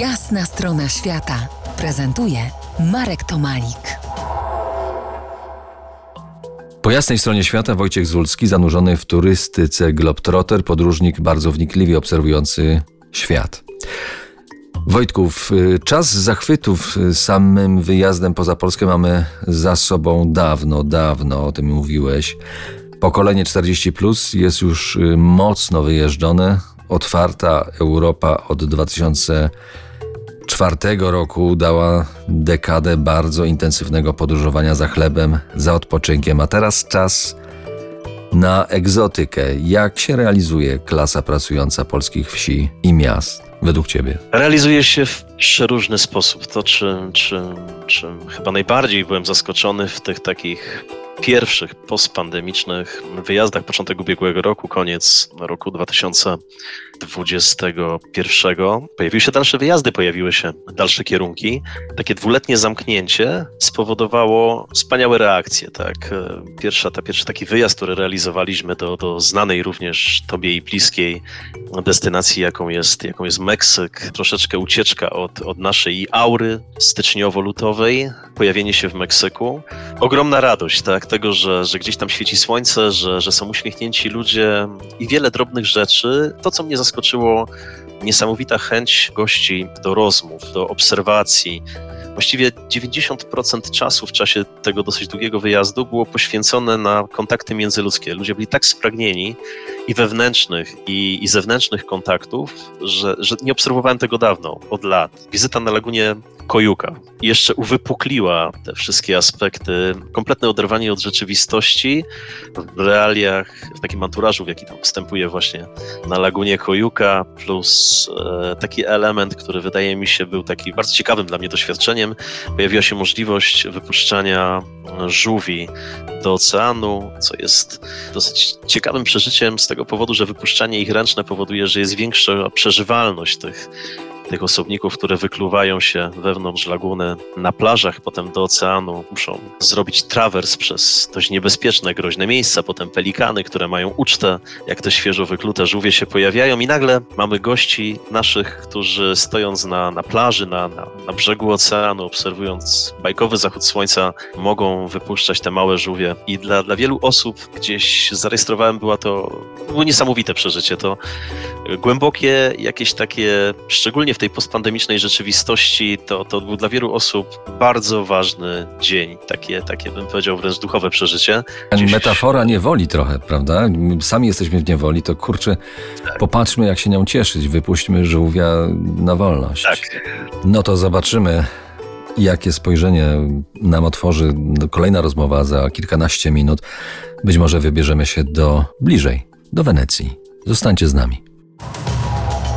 Jasna strona świata prezentuje Marek Tomalik. Po jasnej stronie świata Wojciech Zulski, zanurzony w turystyce Globetrotter, podróżnik bardzo wnikliwie obserwujący świat. Wojtków, y, czas zachwytów samym wyjazdem poza Polskę mamy za sobą dawno, dawno, o tym mówiłeś. Pokolenie 40 plus jest już y, mocno wyjeżdżone. Otwarta Europa od 2004 roku dała dekadę bardzo intensywnego podróżowania za chlebem, za odpoczynkiem, a teraz czas na egzotykę. Jak się realizuje klasa pracująca polskich wsi i miast według Ciebie? Realizuje się w przeróżny sposób. To, czym, czym, czym chyba najbardziej byłem zaskoczony w tych takich pierwszych postpandemicznych wyjazdach początek ubiegłego roku, koniec roku 2021, pojawiły się dalsze wyjazdy, pojawiły się dalsze kierunki. Takie dwuletnie zamknięcie spowodowało wspaniałe reakcje. Tak? Pierwsza, ta pierwszy taki wyjazd, który realizowaliśmy do, do znanej również tobie i bliskiej destynacji, jaką jest, jaką jest Meksyk, troszeczkę ucieczka od, od naszej aury styczniowo-lutowej, pojawienie się w Meksyku. Ogromna radość, tak, tego, że, że gdzieś tam świeci słońce, że, że są uśmiechnięci ludzie i wiele drobnych rzeczy. To, co mnie zaskoczyło, niesamowita chęć gości do rozmów, do obserwacji, Właściwie 90% czasu w czasie tego dosyć długiego wyjazdu było poświęcone na kontakty międzyludzkie. Ludzie byli tak spragnieni i wewnętrznych, i, i zewnętrznych kontaktów, że, że nie obserwowałem tego dawno, od lat. Wizyta na lagunie Kojuka. Jeszcze uwypukliła te wszystkie aspekty, kompletne oderwanie od rzeczywistości w realiach, w takim anturażu, w jaki tam występuje właśnie na lagunie Kojuka, plus e, taki element, który wydaje mi się był taki bardzo ciekawym dla mnie doświadczeniem, pojawiła się możliwość wypuszczania żółwi do oceanu, co jest dosyć ciekawym przeżyciem z tego powodu, że wypuszczanie ich ręczne powoduje, że jest większa przeżywalność tych tych osobników, które wykluwają się wewnątrz laguny na plażach, potem do oceanu, muszą zrobić trawers przez dość niebezpieczne, groźne miejsca, potem pelikany, które mają ucztę, jak te świeżo wyklute żółwie się pojawiają i nagle mamy gości naszych, którzy stojąc na, na plaży, na, na, na brzegu oceanu, obserwując bajkowy zachód słońca, mogą wypuszczać te małe żółwie. I dla, dla wielu osób gdzieś zarejestrowałem, była to było niesamowite przeżycie, to głębokie, jakieś takie, szczególnie w tej postpandemicznej rzeczywistości to, to był dla wielu osób bardzo ważny dzień. Takie, takie bym powiedział wręcz duchowe przeżycie. Gdzieś... Metafora niewoli trochę, prawda? My sami jesteśmy w niewoli, to kurczę, tak. popatrzmy jak się nią cieszyć, wypuśćmy żółwia na wolność. Tak. No to zobaczymy jakie spojrzenie nam otworzy kolejna rozmowa za kilkanaście minut. Być może wybierzemy się do bliżej, do Wenecji. Zostańcie z nami.